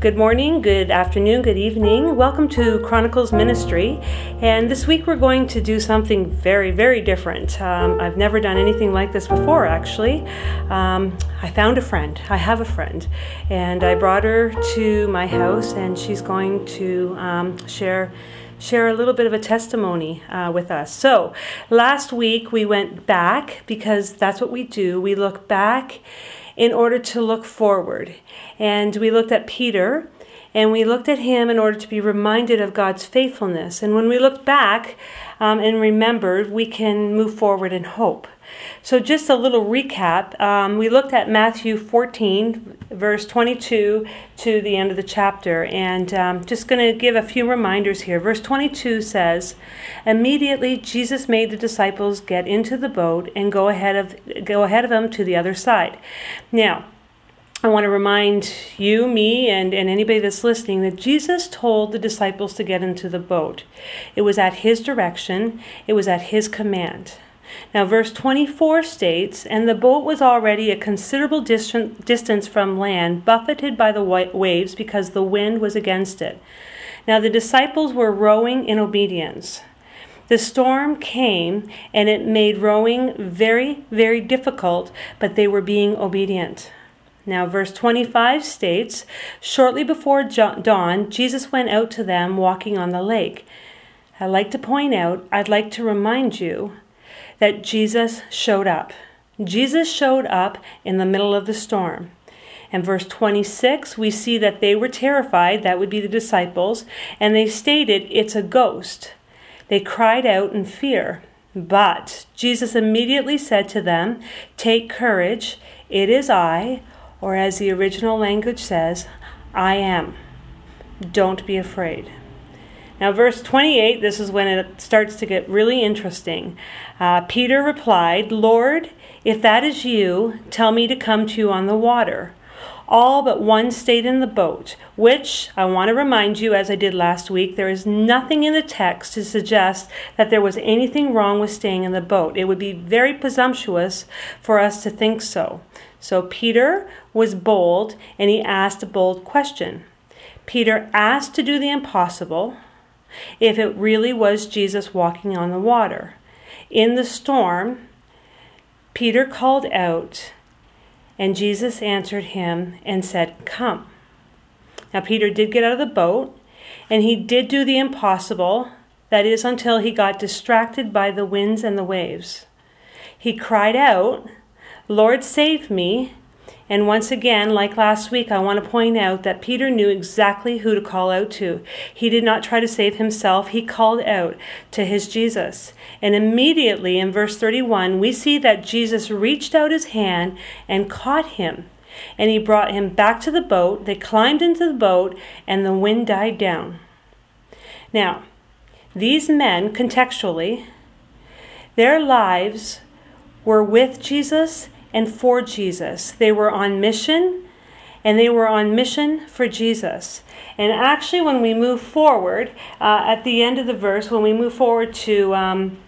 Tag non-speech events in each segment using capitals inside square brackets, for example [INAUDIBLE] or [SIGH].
Good morning, good afternoon, good evening. Welcome to Chronicles Ministry. And this week we're going to do something very, very different. Um, I've never done anything like this before, actually. Um, I found a friend. I have a friend. And I brought her to my house, and she's going to um, share share a little bit of a testimony uh, with us. So, last week we went back because that's what we do. We look back in order to look forward. And we looked at Peter and we looked at him in order to be reminded of God's faithfulness. And when we look back um, and remembered, we can move forward in hope. So, just a little recap. Um, we looked at Matthew 14, verse 22 to the end of the chapter, and um, just going to give a few reminders here. Verse 22 says, "Immediately Jesus made the disciples get into the boat and go ahead of go ahead of them to the other side." Now. I want to remind you, me, and, and anybody that's listening that Jesus told the disciples to get into the boat. It was at his direction, it was at his command. Now, verse 24 states, And the boat was already a considerable distance from land, buffeted by the waves because the wind was against it. Now, the disciples were rowing in obedience. The storm came and it made rowing very, very difficult, but they were being obedient. Now, verse 25 states Shortly before dawn, Jesus went out to them walking on the lake. I'd like to point out, I'd like to remind you that Jesus showed up. Jesus showed up in the middle of the storm. In verse 26, we see that they were terrified, that would be the disciples, and they stated, It's a ghost. They cried out in fear. But Jesus immediately said to them, Take courage, it is I, or as the original language says, I am. Don't be afraid. Now, verse 28, this is when it starts to get really interesting. Uh, Peter replied, Lord, if that is you, tell me to come to you on the water. All but one stayed in the boat, which I want to remind you, as I did last week, there is nothing in the text to suggest that there was anything wrong with staying in the boat. It would be very presumptuous for us to think so. So Peter was bold and he asked a bold question. Peter asked to do the impossible if it really was Jesus walking on the water. In the storm, Peter called out, and Jesus answered him and said, Come. Now, Peter did get out of the boat, and he did do the impossible, that is, until he got distracted by the winds and the waves. He cried out, Lord, save me. And once again, like last week, I want to point out that Peter knew exactly who to call out to. He did not try to save himself, he called out to his Jesus. And immediately in verse 31, we see that Jesus reached out his hand and caught him. And he brought him back to the boat. They climbed into the boat, and the wind died down. Now, these men, contextually, their lives were with Jesus and for Jesus. They were on mission and they were on mission for Jesus. And actually, when we move forward, uh, at the end of the verse, when we move forward to, um,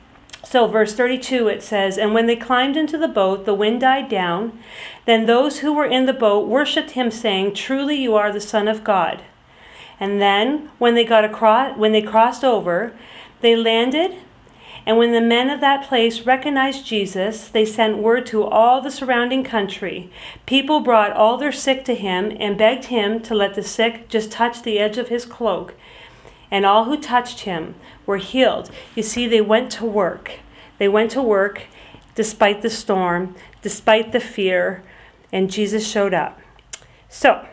so verse 32, it says, And when they climbed into the boat, the wind died down. Then those who were in the boat worshipped him, saying, Truly you are the Son of God. And then, when they got across, when they crossed over, they landed and when the men of that place recognized Jesus, they sent word to all the surrounding country. People brought all their sick to him and begged him to let the sick just touch the edge of his cloak. And all who touched him were healed. You see, they went to work. They went to work despite the storm, despite the fear, and Jesus showed up. So,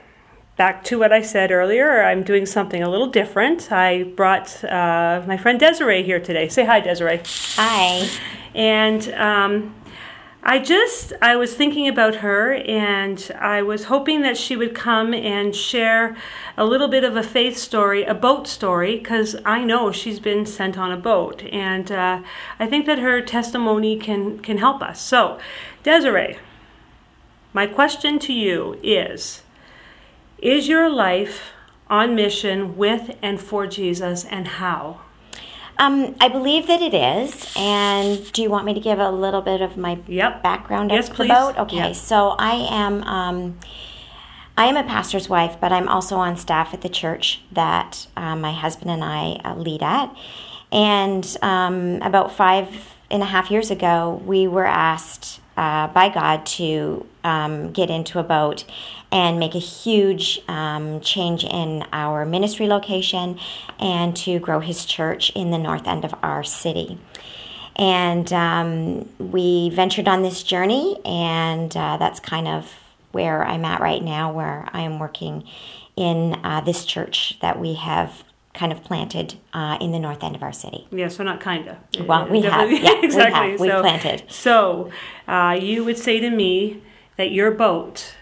back to what I said earlier, I'm doing something a little different. I brought uh, my friend Desiree here today. Say hi, Desiree. Hi. And um, I just, I was thinking about her and I was hoping that she would come and share a little bit of a faith story, a boat story, because I know she's been sent on a boat. And uh, I think that her testimony can, can help us. So, Desiree, my question to you is is your life on mission with and for Jesus, and how? Um, I believe that it is. And do you want me to give a little bit of my yep. background yes, please. boat? Okay, yep. so I am. Um, I am a pastor's wife, but I'm also on staff at the church that um, my husband and I uh, lead at. And um, about five and a half years ago, we were asked uh, by God to um, get into a boat and make a huge um, change in our ministry location and to grow his church in the north end of our city. And um, we ventured on this journey, and uh, that's kind of where I'm at right now, where I am working in uh, this church that we have kind of planted uh, in the north end of our city. Yeah, so not kind of. Well, we [LAUGHS] have. Yeah, exactly. [LAUGHS] We have. We've so, planted. So uh, you would say to me that your boat,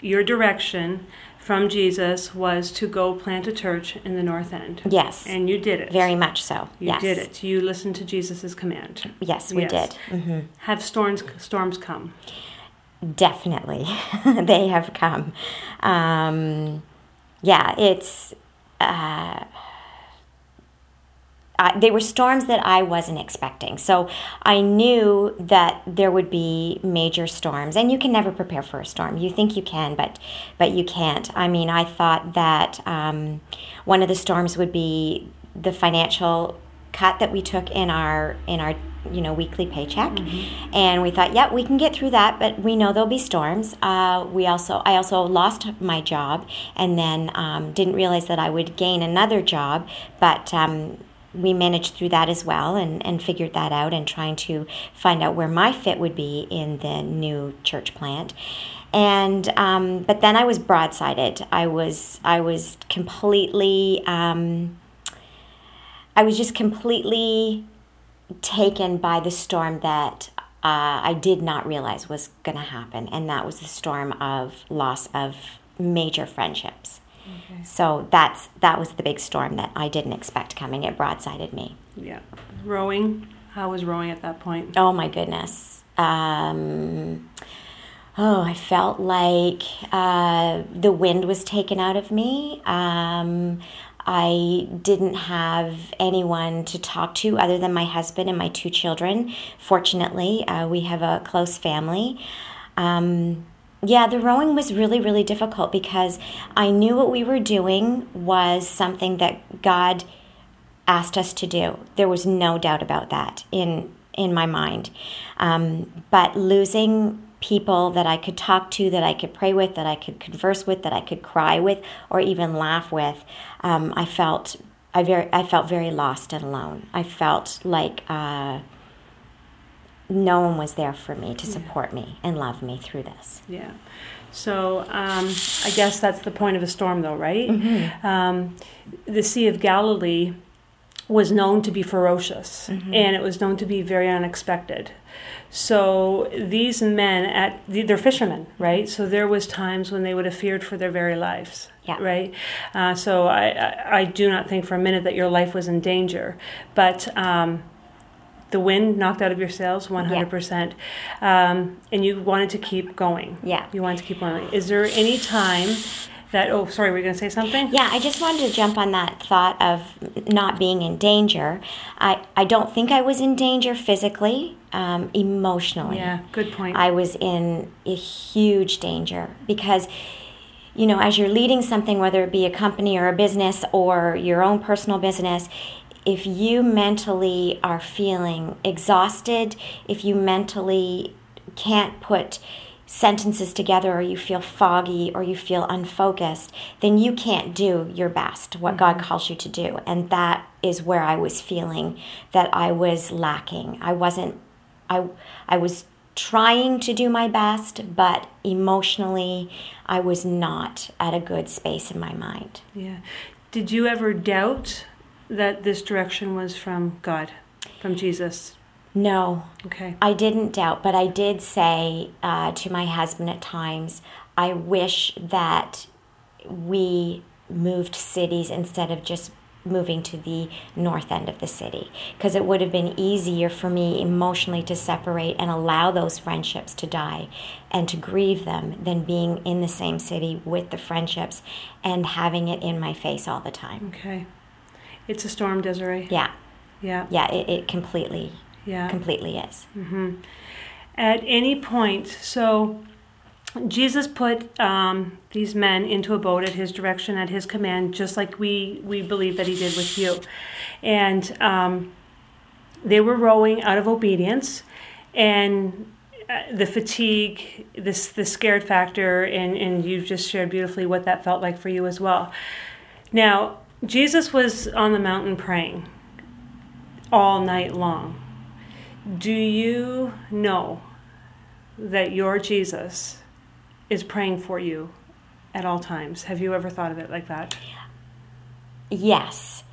your direction from Jesus was to go plant a church in the north end. Yes. And you did it. Very much so. You yes. did it. You listened to Jesus' command. Yes, we Yes. did. hmm Have storms storms come. Definitely, [LAUGHS] they have come. Um, yeah, it's. Uh, I, they were storms that I wasn't expecting. So I knew that there would be major storms, and you can never prepare for a storm. You think you can, but but you can't. I mean, I thought that um, one of the storms would be the financial cut that we took in our in our you know weekly paycheck and we thought yeah we can get through that but we know there'll be storms uh, we also i also lost my job and then um, didn't realize that i would gain another job but um, we managed through that as well and, and figured that out and trying to find out where my fit would be in the new church plant. And um, but then i was broadsided. I was i was completely um, I was just completely taken by the storm that uh, I did not realize was going to happen, and that was the storm of loss of major friendships. So that's that was the big storm that I didn't expect coming. It broadsided me. Yeah. Rowing. How was rowing at that point? Oh my goodness. Um, oh, I felt like uh, the wind was taken out of me. Um, I didn't have anyone to talk to other than my husband and my two children. Fortunately, uh, we have a close family. Um, yeah, the rowing was really, really difficult because I knew what we were doing was something that God asked us to do. There was no doubt about that in in my mind. Um, but losing people that I could talk to, that I could pray with, that I could converse with, that I could cry with, or even laugh with, um, I felt I very I felt very lost and alone. I felt like uh, no one was there for me to support me and love me through this. Yeah. So um, I guess that's the point of a storm, though, right? Mm-hmm. Um, the Sea of Galilee was known to be ferocious, Mm-hmm. and it was known to be very unexpected. So these men, at they're fishermen, right? So there was times when they would have feared for their very lives, Yeah. right? Uh, so I, I, I do not think for a minute that your life was in danger, but. Um, the wind knocked out of your sails 100% um, and you wanted to keep going Yeah. you wanted to keep going is there any time that oh sorry were you going to say something Yeah, I just wanted to jump on that thought of not being in danger. I, I don't think I was in danger physically, um, emotionally. yeah good point I was in a huge danger because, you know, as you're leading something, whether it be a company or a business or your own personal business, if you mentally are feeling exhausted, if you mentally can't put sentences together or you feel foggy or you feel unfocused, then you can't do your best, what God mm-hmm. calls you to do. And that is where I was feeling that I was lacking. I wasn't I I was trying to do my best, but emotionally I was not at a good space in my mind. yeah did you ever doubt that this direction was from god from jesus? No, okay. I didn't doubt, but I did say uh, to my husband at times, I wish that we moved cities instead of just moving to the north end of the city. Because it would have been easier for me emotionally to separate and allow those friendships to die and to grieve them than being in the same city with the friendships and having it in my face all the time. okay it's a storm desiree Yeah, yeah yeah, it, it completely, yeah completely is. at any point so Jesus put um, these men into a boat at his direction, at his command, just like we, we believe that he did with you. And um, they were rowing out of obedience, and uh, the fatigue, this the scared factor, and, and you've just shared beautifully what that felt like for you as well. Now, Jesus was on the mountain praying all night long. Do you know that your Jesus is praying for you at all times? Have you ever thought of it like that? Yes.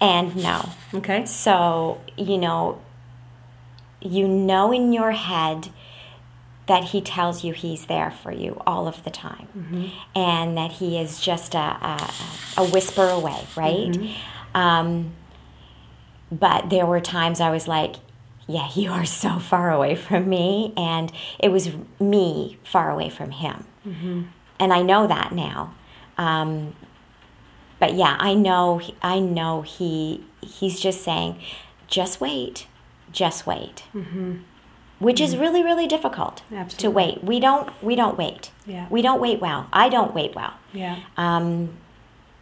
And no. Okay. So, you know, you know in your head that he tells you he's there for you all of the time mm-hmm. and that he is just a, a, a whisper away, right? Mm-hmm. Um, but there were times I was like, yeah, you are so far away from me. And it was me far away from him. Mm-hmm. And I know that now. Um, but yeah, I know, I know he, he's just saying, just wait, just wait. Mm-hmm which mm-hmm. is really really difficult Absolutely. to wait. We don't we don't wait. Yeah. we don't wait well. I don't wait well. Yeah. Um,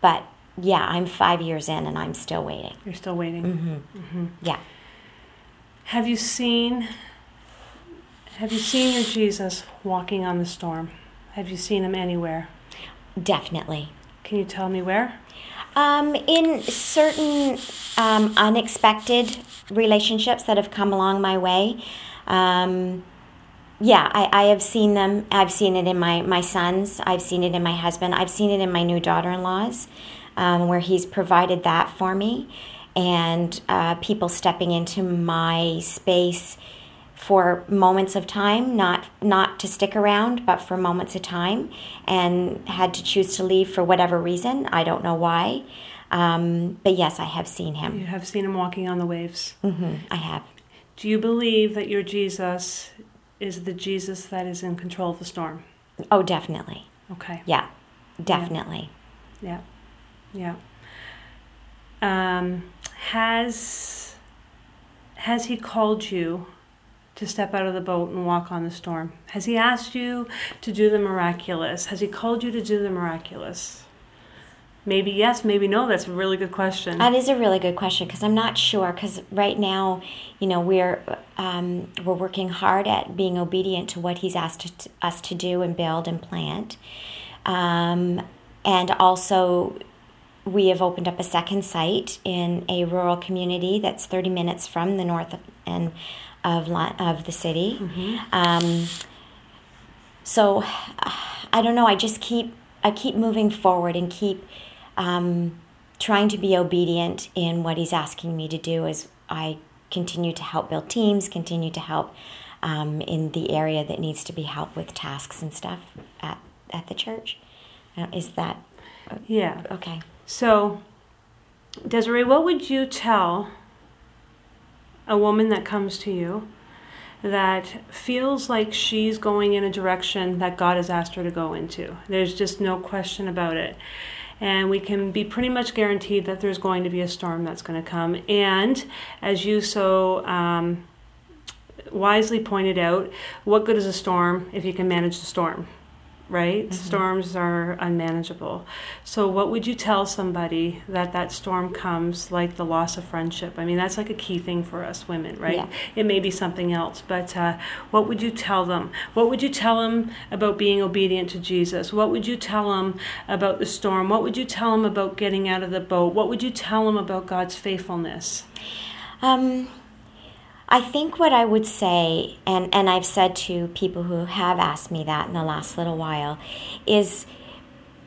but yeah i'm five years in and i'm still waiting. You're still waiting? Mm-hmm. Mm-hmm. yeah. Have you seen have you seen your jesus walking on the storm? Have you seen him anywhere? Definitely. Can you tell me where? Um, in certain um, unexpected relationships that have come along my way um, yeah, I, I have seen them. I've seen it in my, my sons. I've seen it in my husband. I've seen it in my new daughter in laws, um, where he's provided that for me. And uh, people stepping into my space for moments of time, not not to stick around, but for moments of time, and had to choose to leave for whatever reason. I don't know why, um, but yes, I have seen him. You have seen him walking on the waves. Mm-hmm, I have. Do you believe that your Jesus is the Jesus that is in control of the storm? Oh, definitely. Okay. Yeah, definitely. Yeah. Yeah. yeah. Um, has has he called you to step out of the boat and walk on the storm? Has he asked you to do the miraculous? Has he called you to do the miraculous? Maybe yes, maybe no. That's a really good question. That is a really good question because I'm not sure. Because right now, you know, we're um, we're working hard at being obedient to what He's asked to, us to do and build and plant, um, and also we have opened up a second site in a rural community that's 30 minutes from the north end of of the city. Mm-hmm. Um, so I don't know. I just keep I keep moving forward and keep um, trying to be obedient in what he's asking me to do as I continue to help build teams, continue to help um, in the area that needs to be helped with tasks and stuff at, at the church. Uh, is that? Yeah. Okay. So, Desiree, what would you tell a woman that comes to you that feels like she's going in a direction that God has asked her to go into? There's just no question about it and we can be pretty much guaranteed that there's going to be a storm that's going to come. And as you so um, wisely pointed out, what good is a storm if you can manage the storm? Right? Mm-hmm. Storms are unmanageable. So, what would you tell somebody that that storm comes like the loss of friendship? I mean, that's like a key thing for us women, right? Yeah. It may be something else, but uh, what would you tell them? What would you tell them about being obedient to Jesus? What would you tell them about the storm? What would you tell them about getting out of the boat? What would you tell them about God's faithfulness? Um, I think what I would say, and, and I've said to people who have asked me that in the last little while, is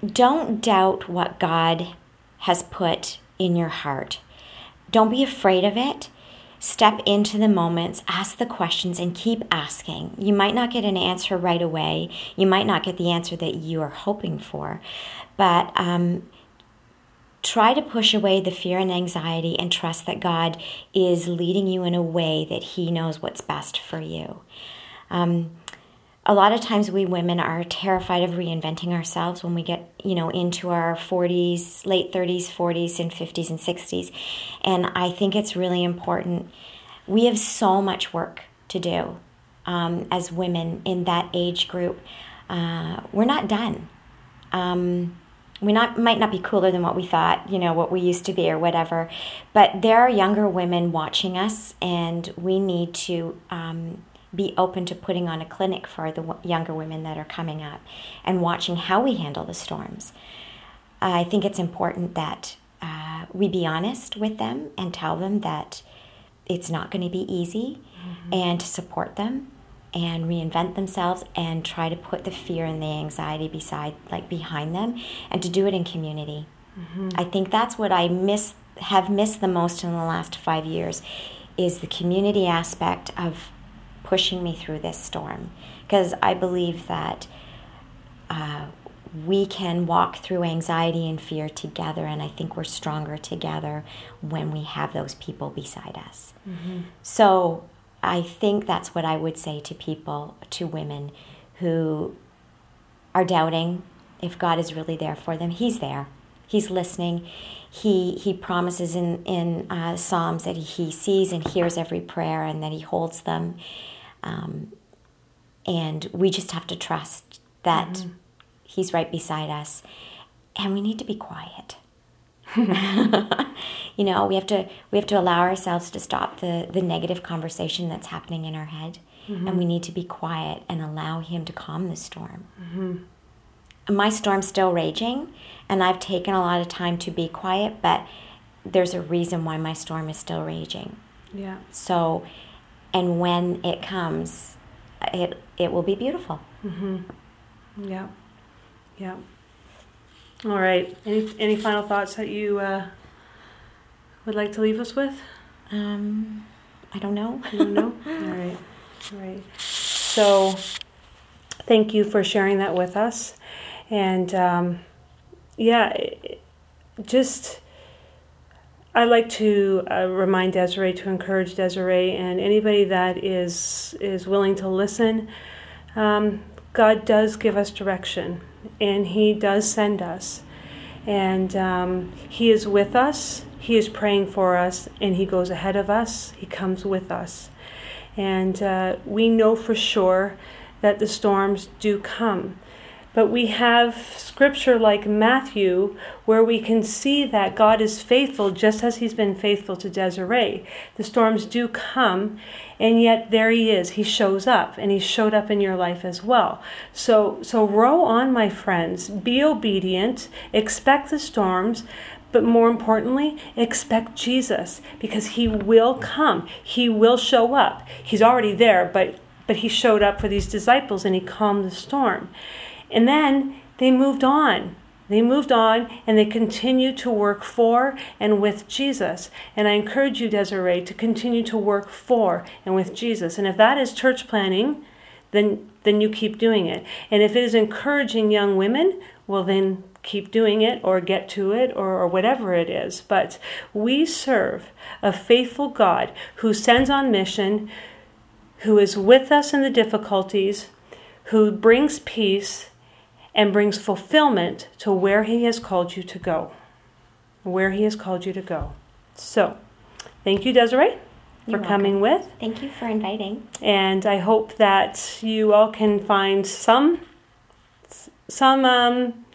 don't doubt what God has put in your heart. Don't be afraid of it. Step into the moments, ask the questions, and keep asking. You might not get an answer right away. You might not get the answer that you are hoping for, but um, try to push away the fear and anxiety and trust that God is leading you in a way that He knows what's best for you. Um, a lot of times we women are terrified of reinventing ourselves when we get you know into our 40s late 30s 40s and 50s and 60s and i think it's really important we have so much work to do um, as women in that age group, uh, we're not done. Um, we not might not be cooler than what we thought, you know, what we used to be or whatever, but there are younger women watching us, and we need to um, be open to putting on a clinic for the younger women that are coming up and watching how we handle the storms. I think it's important that uh, we be honest with them and tell them that it's not going to be easy mm-hmm. and to support them and reinvent themselves and try to put the fear and the anxiety beside like behind them and to do it in community mm-hmm. i think that's what i miss have missed the most in the last five years is the community aspect of pushing me through this storm because i believe that uh, we can walk through anxiety and fear together and i think we're stronger together when we have those people beside us mm-hmm. so I think that's what I would say to people, to women who are doubting if God is really there for them. He's there. He's listening. He he promises in in uh, Psalms that he sees and hears every prayer and that he holds them. Um, and we just have to trust that mm-hmm. he's right beside us, and we need to be quiet. [LAUGHS] you know, we have to we have to allow ourselves to stop the the negative conversation that's happening in our head, mm-hmm. and we need to be quiet and allow Him to calm the storm. Mm-hmm. My storm's still raging, and I've taken a lot of time to be quiet, but there's a reason why my storm is still raging. Yeah. So, and when it comes, it it will be beautiful. Mm-hmm. Yeah. Yeah. All right. Any any final thoughts that you uh, would like to leave us with? Um, I don't know. You don't know. [LAUGHS] All right. All right. So, thank you for sharing that with us, and um, yeah, just. I like to uh, remind Desiree to encourage Desiree and anybody that is is willing to listen. Um, God does give us direction, and He does send us. And um, He is with us, He is praying for us, and He goes ahead of us, He comes with us. And uh, we know for sure that the storms do come. But we have scripture like Matthew where we can see that God is faithful just as he's been faithful to Desiree. The storms do come, and yet there he is. He shows up, and he showed up in your life as well. So, so row on, my friends. Be obedient, expect the storms, but more importantly, expect Jesus because he will come. He will show up. He's already there, but but he showed up for these disciples and he calmed the storm. And then they moved on. They moved on and they continued to work for and with Jesus. And I encourage you, Desiree, to continue to work for and with Jesus. And if that is church planting, then then you keep doing it. And if it is encouraging young women, well then keep doing it or get to it or, or whatever it is. But we serve a faithful God who sends on mission, who is with us in the difficulties, who brings peace and brings fulfillment to where He has called you to go. Where He has called you to go. So, thank you, Desiree, for You're coming welcome. with. Thank you for inviting. And I hope that you all can find some, some, um,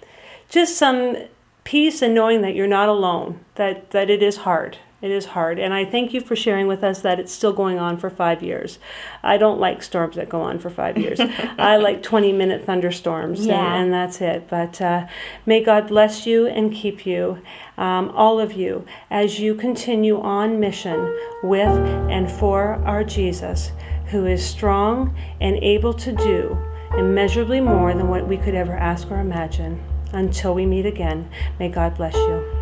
just some peace in knowing that you're not alone. That that it is hard. It is hard. And I thank you for sharing with us that it's still going on for five years. I don't like storms that go on for five years. [LAUGHS] I like 20 minute thunderstorms, yeah. and, and that's it. But uh, may God bless you and keep you, um, all of you, as you continue on mission with and for our Jesus, who is strong and able to do immeasurably more than what we could ever ask or imagine. Until we meet again, may God bless you.